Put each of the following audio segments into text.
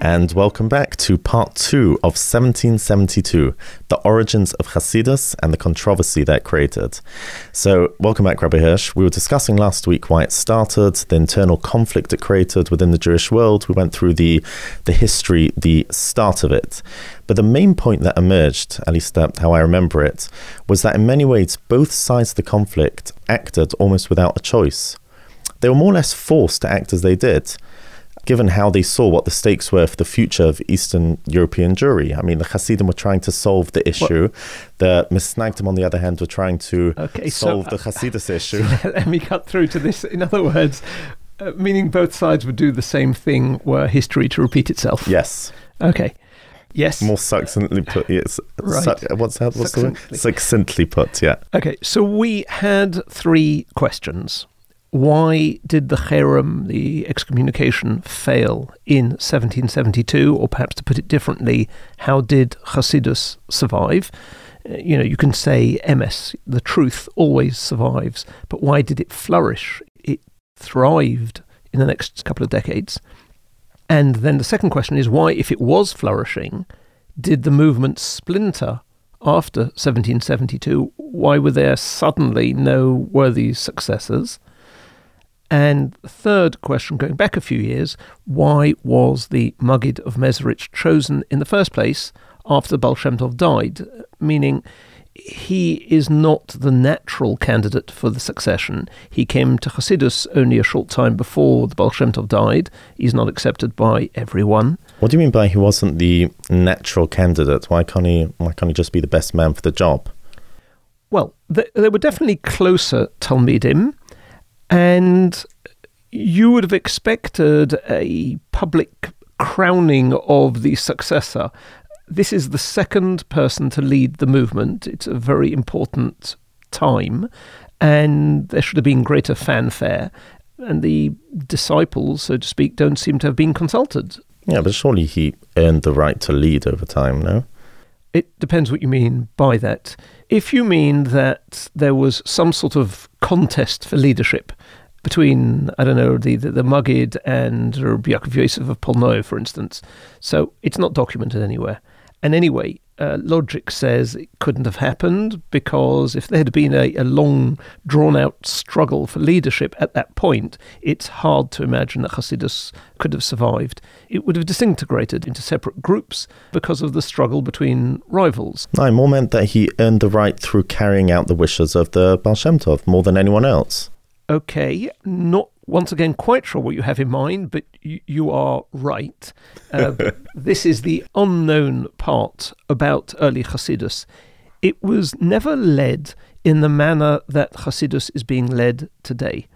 and welcome back to part two of 1772 the origins of Hasidus and the controversy that created. So, welcome back, Rabbi Hirsch. We were discussing last week why it started, the internal conflict it created within the Jewish world. We went through the, the history, the start of it. But the main point that emerged, at least how I remember it, was that in many ways both sides of the conflict acted almost without a choice. They were more or less forced to act as they did given how they saw what the stakes were for the future of Eastern European Jewry. I mean, the Hasidim were trying to solve the issue. The Misnagdim, on the other hand, were trying to okay, solve so, the Hasidus uh, issue. Let me cut through to this. In other words, uh, meaning both sides would do the same thing were history to repeat itself. Yes. Okay. Yes. More succinctly put. Yes. right. Su- what's that? What's Succinctly. the word? Succinctly put. Yeah. Okay. So we had three questions why did the cherem, the excommunication, fail in 1772? Or perhaps to put it differently, how did Hasidus survive? Uh, you know, you can say emes, the truth always survives, but why did it flourish? It thrived in the next couple of decades. And then the second question is why, if it was flourishing, did the movement splinter after 1772? Why were there suddenly no worthy successors? And third question, going back a few years, why was the Maggid of Mezrich chosen in the first place after Baal died? Meaning, he is not the natural candidate for the succession. He came to Hasidus only a short time before the Baal died. He's not accepted by everyone. What do you mean by he wasn't the natural candidate? Why can't he? Why can't he just be the best man for the job? Well, there were definitely closer Talmidim and you would have expected a public crowning of the successor. This is the second person to lead the movement. It's a very important time, and there should have been greater fanfare. And the disciples, so to speak, don't seem to have been consulted. Yeah, but surely he earned the right to lead over time, no? It depends what you mean by that. If you mean that there was some sort of contest for leadership between, I don't know, the, the, the Maggid and Yaakov Yosef of Polnoy, for instance, so it's not documented anywhere. And anyway, uh, logic says it couldn't have happened because if there had been a, a long, drawn out struggle for leadership at that point, it's hard to imagine that Hasidus could have survived. It would have disintegrated into separate groups because of the struggle between rivals. No, more meant that he earned the right through carrying out the wishes of the Baal Tov more than anyone else. Okay, not once again quite sure what you have in mind, but you, you are right. Uh, this is the unknown part about early Hasidus. It was never led in the manner that Hasidus is being led today.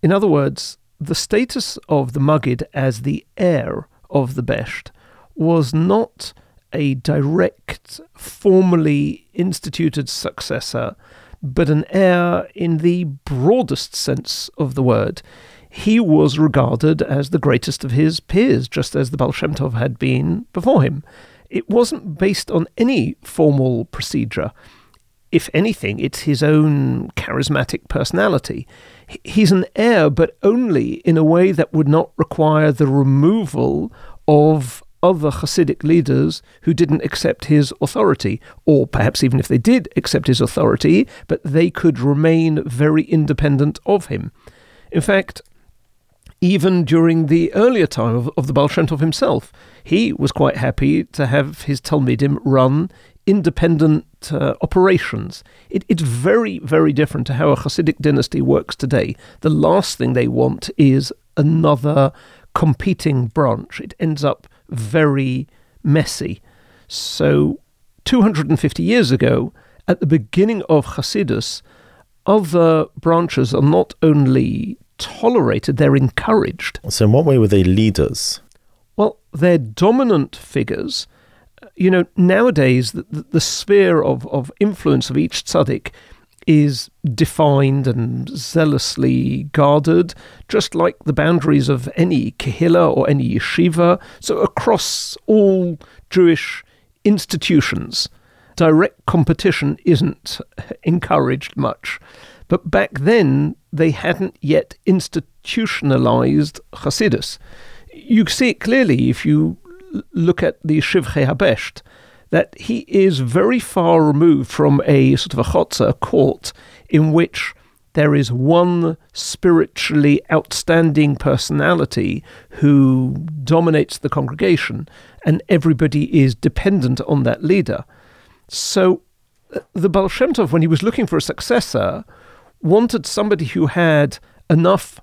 In other words, the status of the Maggid as the heir of the Besht was not a direct, formally instituted successor, but an heir in the broadest sense of the word he was regarded as the greatest of his peers, just as the Baal had been before him. It wasn't based on any formal procedure. If anything, it's his own charismatic personality. He's an heir, but only in a way that would not require the removal of other Hasidic leaders who didn't accept his authority, or perhaps even if they did accept his authority, but they could remain very independent of him. In fact, even during the earlier time of, of the Baal Shem Tov himself. He was quite happy to have his Talmidim run independent uh, operations. It, it's very, very different to how a Hasidic dynasty works today. The last thing they want is another competing branch. It ends up very messy. So, 250 years ago, at the beginning of Hasidus, other branches are not only tolerated, they're encouraged. So, in what way were they leaders? Well, they're dominant figures, you know, nowadays the, the, the sphere of, of influence of each tzaddik is defined and zealously guarded, just like the boundaries of any kehillah or any yeshiva. So across all Jewish institutions, direct competition isn't encouraged much. But back then, they hadn't yet institutionalized Hasidus. You see it clearly if you look at the Shivchei Habesht, that he is very far removed from a sort of a chotzer, a court, in which there is one spiritually outstanding personality who dominates the congregation, and everybody is dependent on that leader. So uh, the Baal Shem Tov, when he was looking for a successor, wanted somebody who had enough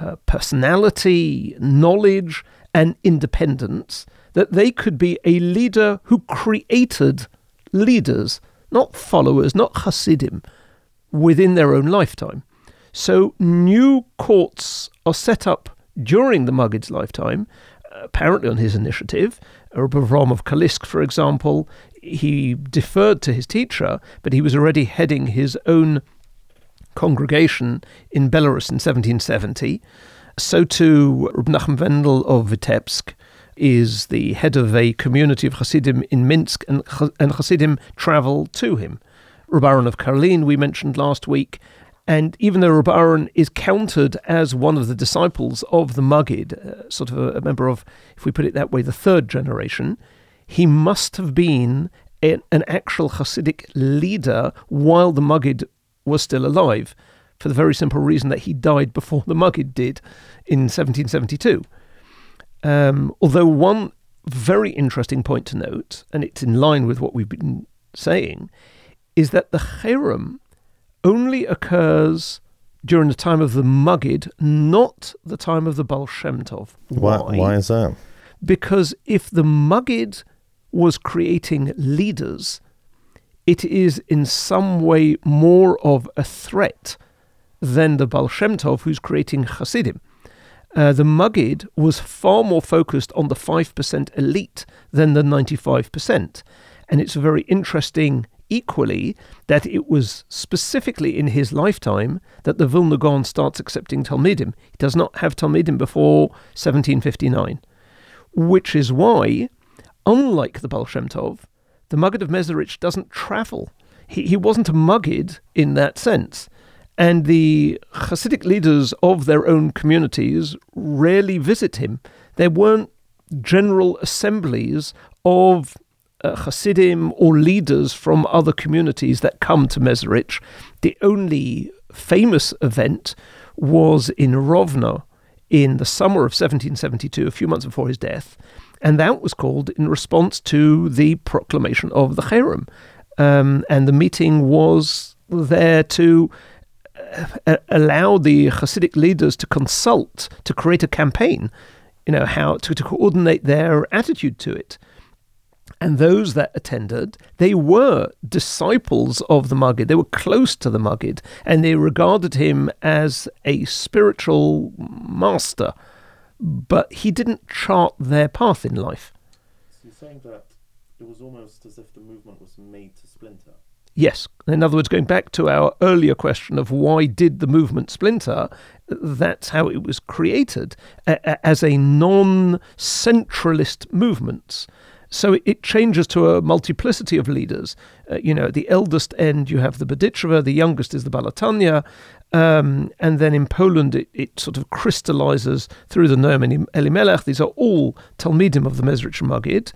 uh, personality, knowledge, and independence that they could be a leader who created leaders, not followers, not Hasidim, within their own lifetime. So new courts are set up during the Maggid's lifetime, apparently on his initiative. Rabbi Avram of Kalisk, for example, he deferred to his teacher, but he was already heading his own congregation in Belarus in 1770. So too Rabbi Nachum Mendel of Vitebsk, is the head of a community of Hasidim in Minsk, and, and Hasidim travel to him. Reb Aharon of Karlin, we mentioned last week, and even though Reb Aharon is counted as one of the disciples of the Maggid, uh, sort of a, a, member of, if we put it that way, the third generation, he must have been a, an actual Hasidic leader while the Maggid was still alive, for the very simple reason that he died before the Maggid did in 1772. Um, although one very interesting point to note, and it's in line with what we've been saying, is that the cherem only occurs during the time of the Maggid, not the time of the Baal Shem Tov. Why? Why, why is that? Because if the Maggid was creating leaders, it is in some way more of a threat than the Baal Shem Tov who's creating Hasidim. Uh, the Maggid was far more focused on the 5% elite than the 95%. And it's very interesting, equally, that it was specifically in his lifetime that the Vilna Gaon starts accepting Talmidim. He does not have Talmidim before 1759, which is why, unlike the Baal Shem Tov, the Maggid of Mezerich doesn't travel. He, he wasn't a Maggid in that sense. And the Hasidic leaders of their own communities rarely visit him. There weren't general assemblies of uh, Hasidim or leaders from other communities that come to Mezerich. The only famous event was in Rovno in the summer of 1772, a few months before his death, and that was called in response to the proclamation of the Cherem. Um, and the meeting was there to allow the Hasidic leaders to consult to create a campaign, you know, how to, to coordinate their attitude to it. And those that attended, they were disciples of the Maggid. They were close to the Maggid, and they regarded him as a spiritual master. But he didn't chart their path in life. So you're saying that it was almost as if the movement was made to splinter. Yes. In other words, going back to our earlier question of why did the movement splinter, that's how it was created as a non centralist movement. So it changes to a multiplicity of leaders. Uh, you know, at the eldest end, you have the Berditchever, the youngest is the Baal HaTanya, um, and then in Poland, it, it, sort of crystallizes through the Noam Elimelech. These are all Talmidim of the Mezrich Maggid.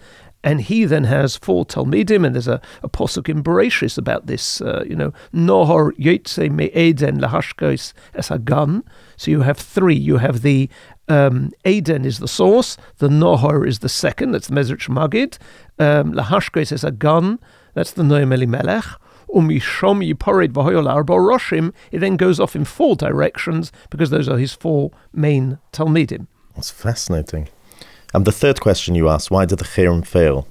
And he then has four Talmidim, and there's a, a posuk in Bereshis about this, uh, you know, Nohor Yotze Me'eden Lahashkos Es Hagan. So you have three. You have the um, Eden is the source, the Nohor is the second, that's the Mezrich Magid, um, Lahashkos Es Hagan, that's the Noam Elimelech. Umishom Yipored Vahoyol Arba Roshim, it then goes off in four directions because those are his four main Talmidim. That's fascinating. And the third question you asked, why did the Cherem fail?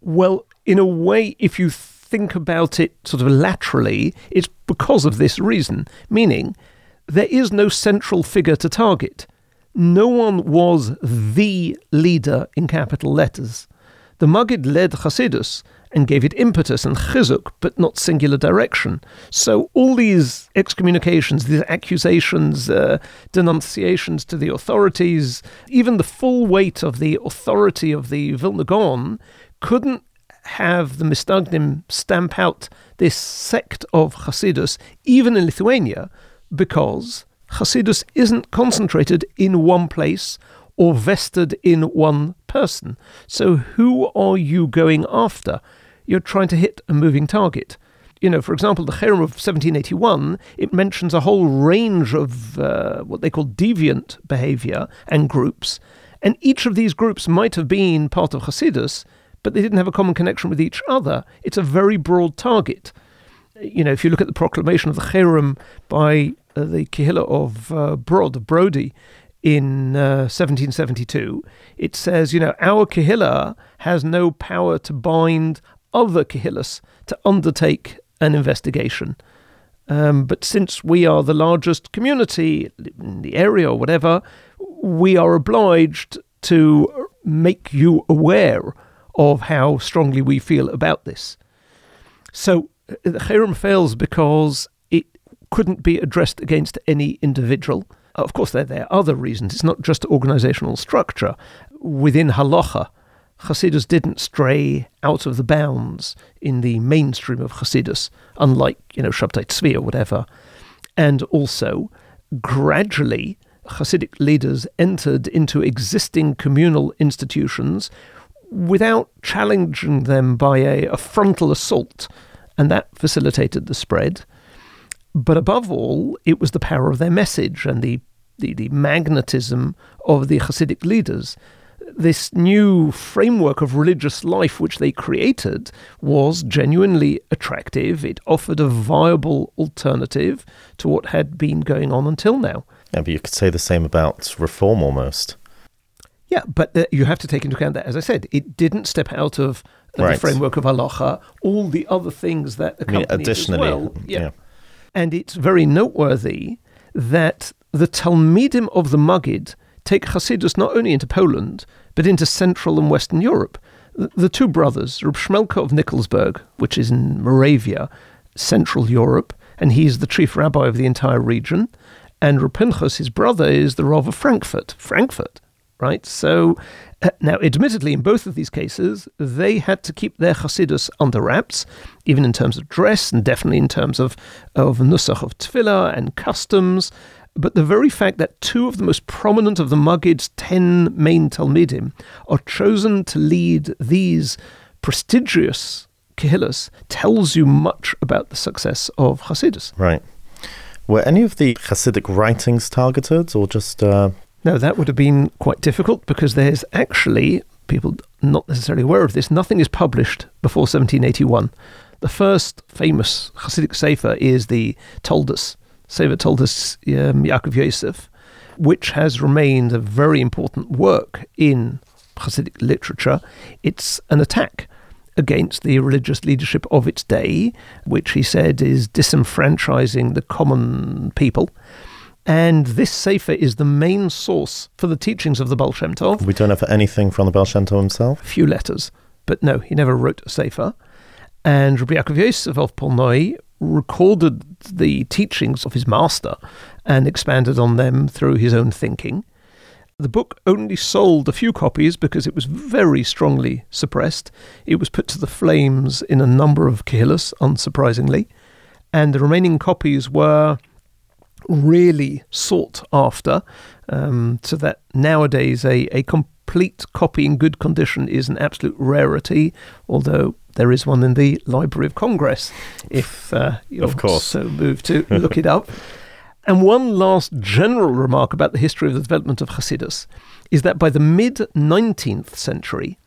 Well, in a way, if you think about it sort of laterally, it's because of this reason, meaning there is no central figure to target. No one was the leader in capital letters. The Maggid led Hasidus and gave it impetus and chizuk, but not singular direction. So all these excommunications, these accusations, uh, denunciations to the authorities, even the full weight of the authority of the Vilna Gaon couldn't have the Misnagdim stamp out this sect of Hasidus, even in Lithuania, because Hasidus isn't concentrated in one place or vested in one person. So who are you going after? You're trying to hit a moving target. You know, for example, the Cherem of 1781, it mentions a whole range of uh, what they call deviant behavior and groups. And each of these groups might have been part of Hasidus, but they didn't have a common connection with each other. It's a very broad target. You know, if you look at the proclamation of the Cherem by uh, the Kehillah of uh, Brod, Brody, in uh, 1772, it says, you know, our Kehillah has no power to bind other Kehillahs to undertake an investigation. Um, but since we are the largest community in the area or whatever, we are obliged to make you aware of how strongly we feel about this. So the Cherem fails because it couldn't be addressed against any individual. Of course, there, there are other reasons. It's not just organizational structure. Within Halacha, Hasidus didn't stray out of the bounds in the mainstream of Hasidus, unlike, you know, Shabtai Tzvi or whatever. And also, gradually, Hasidic leaders entered into existing communal institutions without challenging them by a, a frontal assault, and that facilitated the spread. But above all, it was the power of their message and the, the, the magnetism of the Hasidic leaders. This new framework of religious life which they created was genuinely attractive. It offered a viable alternative to what had been going on until now. Yeah, but you could say the same about reform almost. Yeah, but uh, you have to take into account that, as I said, it didn't step out of uh, Right. the framework of halacha. All the other things that I mean, accompany it as additionally, well. yeah. And it's very noteworthy that the Talmidim of the Maggid take Hasidus not only into Poland, but into Central and Western Europe. The, two brothers, Reb of Nikolsburg, which is in Moravia, Central Europe, and he's the chief rabbi of the entire region, and Reb Pinchas, his brother, is the Rav of Frankfurt, Frankfurt, right? So, uh, now, admittedly, in both of these cases, they had to keep their Hasidus under wraps, even in terms of dress and definitely in terms of, of nusach of tefillah and customs. But the very fact that two of the most prominent of the Maggid's ten main Talmidim are chosen to lead these prestigious kehillas tells you much about the success of Hasidus. Right. Were any of the Hasidic writings targeted or just. Uh, Now, that would have been quite difficult because there's actually, people not necessarily aware of this, nothing is published before 1781. The first famous Hasidic Sefer is the Toldus, Sefer Toldus um, Yaakov Yosef, which has remained a very important work in Hasidic literature. It's an attack against the religious leadership of its day, which he said is disenfranchising the common people. And this Sefer is the main source for the teachings of the Baal Shem Tov. we don't have anything from the Baal Shem Tov himself? A few letters, but no, he never wrote a Sefer. And Rabbi Yaakov Yosef of Polnoi recorded the teachings of his master and expanded on them through his own thinking. The book only sold a few copies because it was very strongly suppressed. It was put to the flames in a number of kehillas, unsurprisingly, and the remaining copies were really sought after, um, so that nowadays a, a complete copy in good condition is an absolute rarity, although there is one in the Library of Congress, if uh, you're Of course. so moved to look it up. And one last general remark about the history of the development of Hasidus is that by the mid 19th century,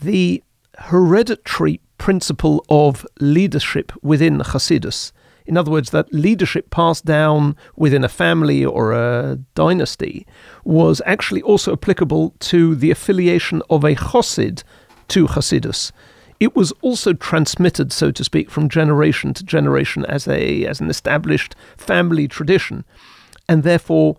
the hereditary principle of leadership within Hasidus, in other words, that leadership passed down within a family or a dynasty, was actually also applicable to the affiliation of a Chosid to Hasidus. It was also transmitted, so to speak, from generation to generation as a as an established family tradition, and therefore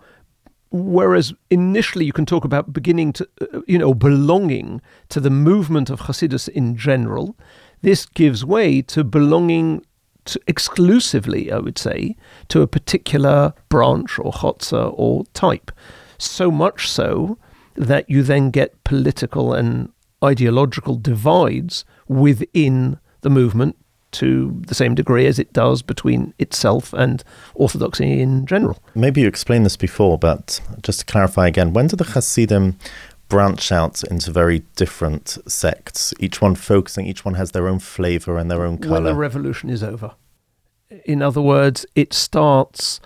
whereas initially you can talk about beginning to, uh, you know, belonging to the movement of Hasidus in general, this gives way to belonging to exclusively, I would say, to a particular branch or chotzer or type. So much so that you then get political and ideological divides within the movement to the same degree as it does between itself and orthodoxy in general. Maybe you explained this before, but just to clarify again, when did the Hasidim branch out into very different sects, each one focusing, each one has their own flavor and their own color? When the revolution is over. In other words, it starts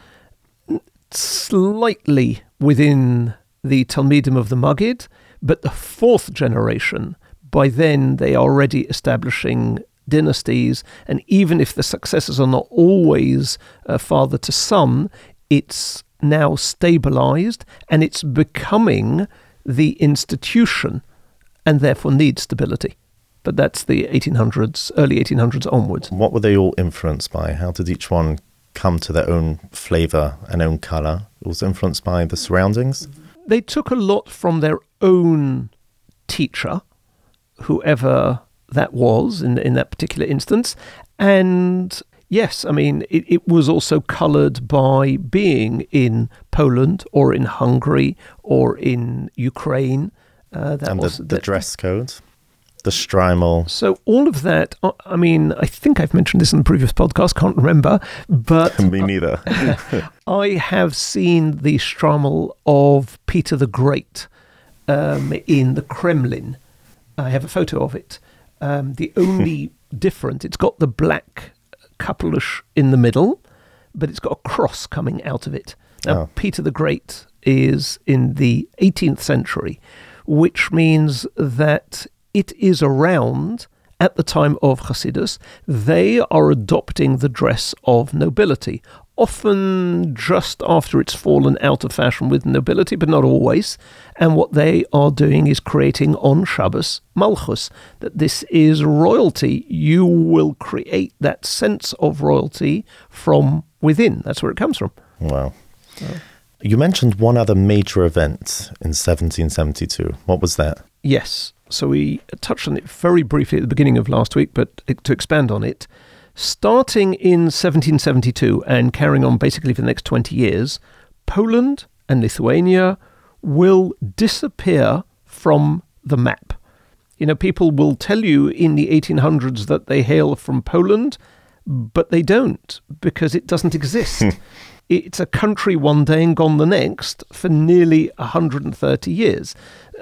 slightly within the Talmidim of the Magid, but the fourth generation, by then they are already establishing dynasties, and even if the successors are not always uh, father to son, it's now stabilized and it's becoming the institution and therefore need stability. But that's the 1800s, early 1800s onwards. What were they all influenced by? How did each one come to their own flavor and own color? It was influenced by the surroundings? They took a lot from their own teacher, whoever that was in in that particular instance. And yes, I mean it, it was also coloured by being in Poland or in Hungary or in Ukraine. Uh, and the, the dress code, the shtreimel. So all of that. I mean, I think I've mentioned this in the previous podcast. Can't remember, but me neither. I have seen the shtreimel of Peter the Great um, in the Kremlin. I have a photo of it. Um, the only different, it's got the black kapelush in the middle, but it's got a cross coming out of it. Now, oh. Peter the Great is in the 18th century, which means that it is around at the time of Hasidus. They are adopting the dress of nobility, often just after it's fallen out of fashion with nobility, but not always. And what they are doing is creating on Shabbos Malchus, that this is royalty. You will create that sense of royalty from within. That's where it comes from. Wow. You mentioned one other major event in 1772. What was that? Yes. So we touched on it very briefly at the beginning of last week, but to expand on it, Starting in 1772 and carrying on basically for the next 20 years, Poland and Lithuania will disappear from the map. You know, people will tell you in the 1800s that they hail from Poland, but they don't because it doesn't exist. Hmm. it's a country one day and gone the next for nearly 130 years.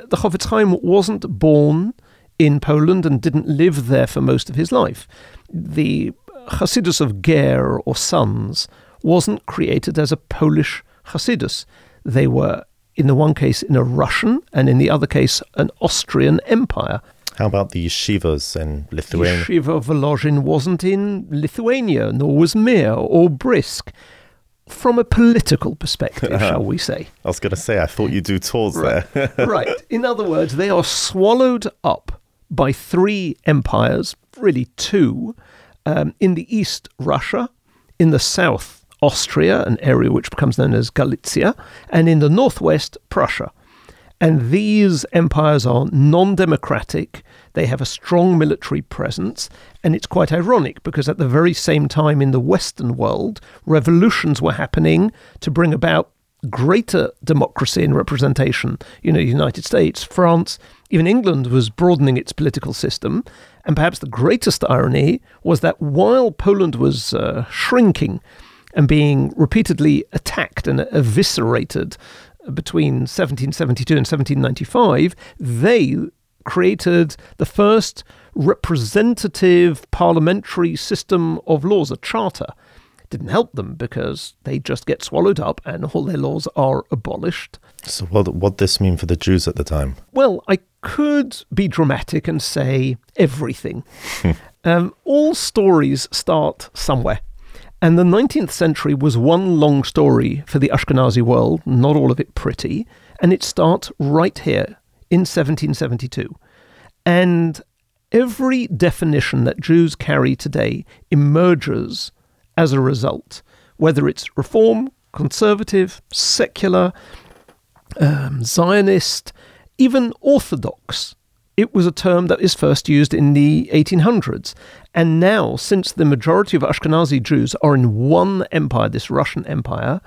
The Chofetz wasn't born in Poland and didn't live there for most of his life. The Hasidus of Ger or Sanz wasn't created as a Polish Hasidus. They were, in the one case, in a Russian and in the other case, an Austrian empire. How about the yeshivas in Lithuania? Yeshiva Volozhin wasn't in Lithuania, nor was Mir or Brisk. From a political perspective, shall we say? I was going to say, I thought you do tours right. there. right. In other words, they are swallowed up by three empires, really two, um, in the east, Russia, in the south, Austria, an area which becomes known as Galicia, and in the northwest, Prussia. And these empires are non democratic, they have a strong military presence, and it's quite ironic because at the very same time in the Western world, revolutions were happening to bring about greater democracy and representation. You know, United States, France, even England was broadening its political system. And perhaps the greatest irony was that while Poland was uh, shrinking and being repeatedly attacked and eviscerated between 1772 and 1795, they created the first representative parliamentary system of laws, a charter didn't help them because they just get swallowed up and all their laws are abolished. So, what what this mean for the Jews at the time? Well, I could be dramatic and say everything. um, all stories start somewhere. And the 19th century was one long story for the Ashkenazi world, not all of it pretty. And it starts right here in 1772. And every definition that Jews carry today emerges as a result, whether it's reform, conservative, secular, um, Zionist, even Orthodox. It was a term that is first used in the 1800s. And now, since the majority of Ashkenazi Jews are in one empire, this Russian empire,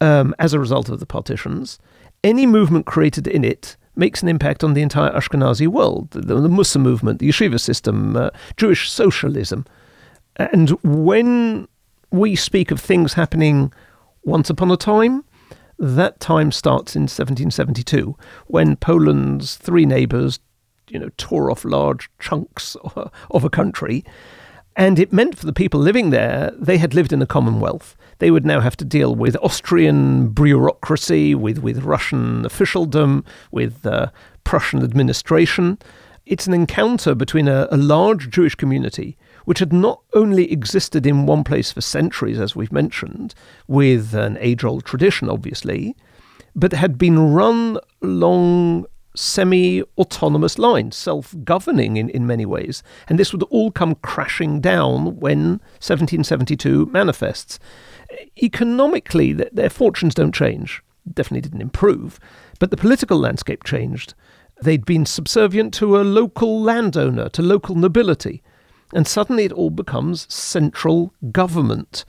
um, as a result of the partitions, any movement created in it makes an impact on the entire Ashkenazi world. The, the Mussar movement, the yeshiva system, uh, Jewish socialism. And when we speak of things happening once upon a time, that time starts in 1772 when Poland's three neighbours, you know, tore off large chunks of a country. And it meant for the people living there, they had lived in a commonwealth. They would now have to deal with Austrian bureaucracy, with, with Russian officialdom, with uh, Prussian administration. It's an encounter between a, a large Jewish community which had not only existed in one place for centuries, as we've mentioned, with an age old tradition, obviously, but had been run along semi autonomous lines, self governing in, in many ways. And this would all come crashing down when 1772 manifests. Economically, their fortunes don't change, definitely didn't improve, but the political landscape changed. They'd been subservient to a local landowner, to local nobility. And suddenly it all becomes central government.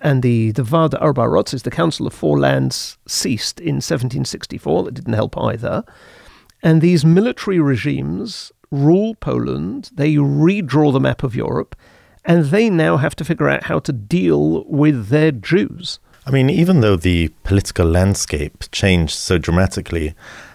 And the, the Vaad Arba Arotzes, the Council of Four Lands, ceased in 1764. That didn't help either. And these military regimes rule Poland, they redraw the map of Europe, and they now have to figure out how to deal with their Jews. I mean, even though the political landscape changed so dramatically,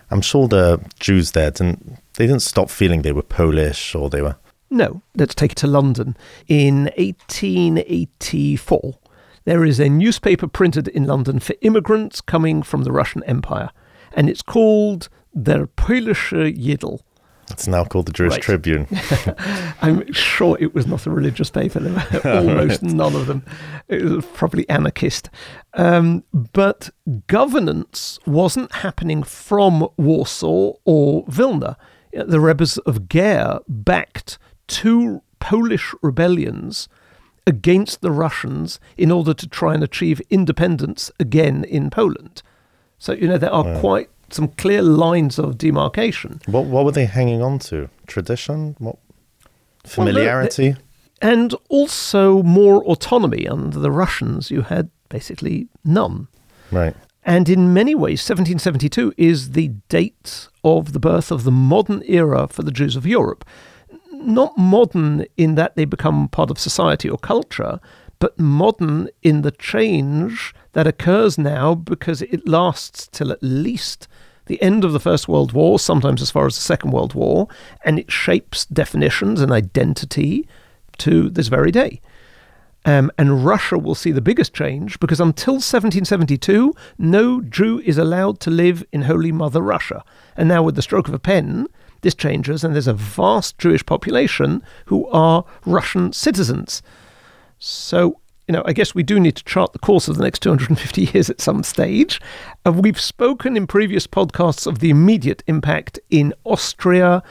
I'm sure the Jews there didn't they didn't stop feeling they were Polish or they were no, let's take it to London. In 1884, there is a newspaper printed in London for immigrants coming from the Russian Empire, and it's called Der Polnische Jidl. It's now called the Jewish right. Tribune. I'm sure it was not a religious paper. Almost none of them. It was probably anarchist. Um, but governance wasn't happening from Warsaw or Vilna. The Rebbes of Ger backed two Polish rebellions against the Russians in order to try and achieve independence again in Poland. So, you know, there are quite some clear lines of demarcation. What, what were they hanging on to? Tradition? What? Familiarity? Well, and also more autonomy. Under the Russians, you had basically none. Right. And in many ways, 1772 is the date of the birth of the modern era for the Jews of Europe not modern in that they become part of society or culture, but modern in the change that occurs now because it lasts till at least the end of the First World War, sometimes as far as the Second World War, and it shapes definitions and identity to this very day. Um, and Russia will see the biggest change because until 1772, no Jew is allowed to live in Holy Mother Russia. And now, with the stroke of a pen, this changes, and there's a vast Jewish population who are Russian citizens. So, you know, I guess we do need to chart the course of the next 250 years at some stage. Uh, we've spoken in previous podcasts of the immediate impact in Austria,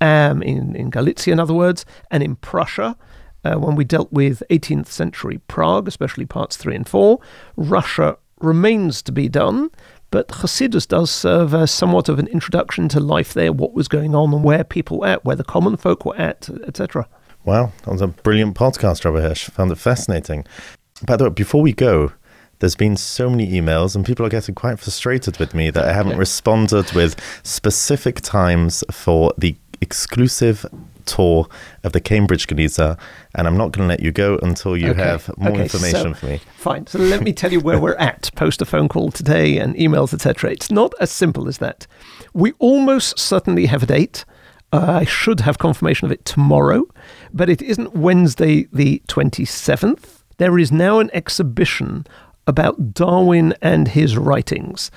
um, in, in Galicia, in other words, and in Prussia. Uh, when we dealt with 18th century Prague, especially parts 3 and 4, Russia remains to be done, but Hasidus does serve as somewhat of an introduction to life there, what was going on, and where people were at, where the common folk were at, etc. Wow, that was a brilliant podcast, Rabbi Hirsch. Found it fascinating. By the way, before we go, there's been so many emails, and people are getting quite frustrated with me that I haven't responded with specific times for the exclusive tour of the Cambridge Geniza, and I'm not going to let you go until you okay. have more okay, information so, for me. Fine. So let me tell you where we're at. Post a phone call today and emails, etc. It's not as simple as that. We almost certainly have a date. Uh, I should have confirmation of it tomorrow, but it isn't Wednesday the 27th. There is now an exhibition about Darwin and his writings.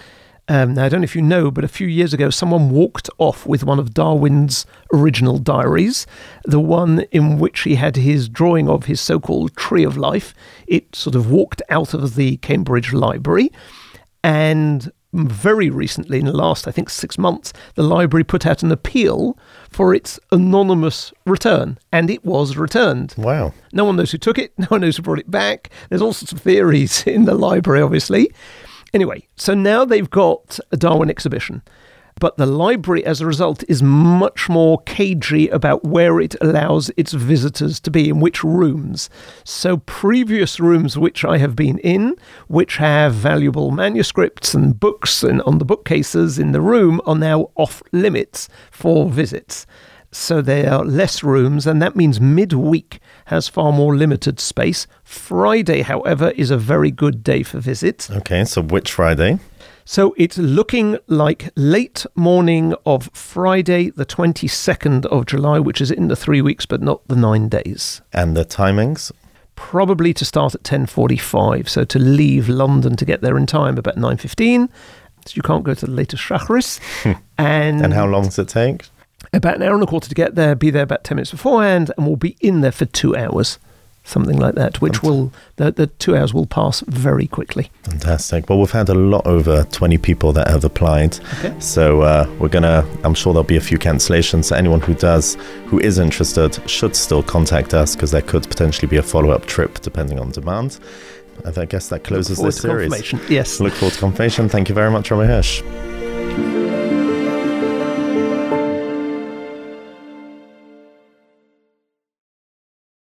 Um, now, I don't know if you know, but a few years ago, someone walked off with one of Darwin's original diaries, the one in which he had his drawing of his so called tree of life. It sort of walked out of the Cambridge Library. And very recently, in the last, I think, six months, the library put out an appeal for its anonymous return, and it was returned. Wow. No one knows who took it, no one knows who brought it back. There's all sorts of theories in the library, obviously. Anyway, so now they've got a Darwin exhibition. But the library, as a result, is much more cagey about where it allows its visitors to be, in which rooms. So, previous rooms which I have been in, which have valuable manuscripts and books and on the bookcases in the room, are now off limits for visits. So, there are less rooms, and that means midweek has far more limited space. Friday, however, is a very good day for visits. Okay, so which Friday? So it's looking like late morning of Friday, the 22nd of July, which is in the three weeks, but not the nine days. And the timings? Probably to start at 10.45, so to leave London to get there in time about 9.15. So you can't go to the latest Shacharis. and, and how long does it take? About an hour and a quarter to get there, be there about 10 minutes beforehand, and we'll be in there for two hours something like that, which will the, the two hours will pass very quickly. Fantastic. Well, we've had a lot over 20 people that have applied. Okay. So uh, we're going to, I'm sure there'll be a few cancellations. So anyone who does, who is interested, should still contact us because there could potentially be a follow up trip depending on demand. And I guess that closes this series. Yes. Look forward to confirmation. Thank you very much, Rabbi Hirsch.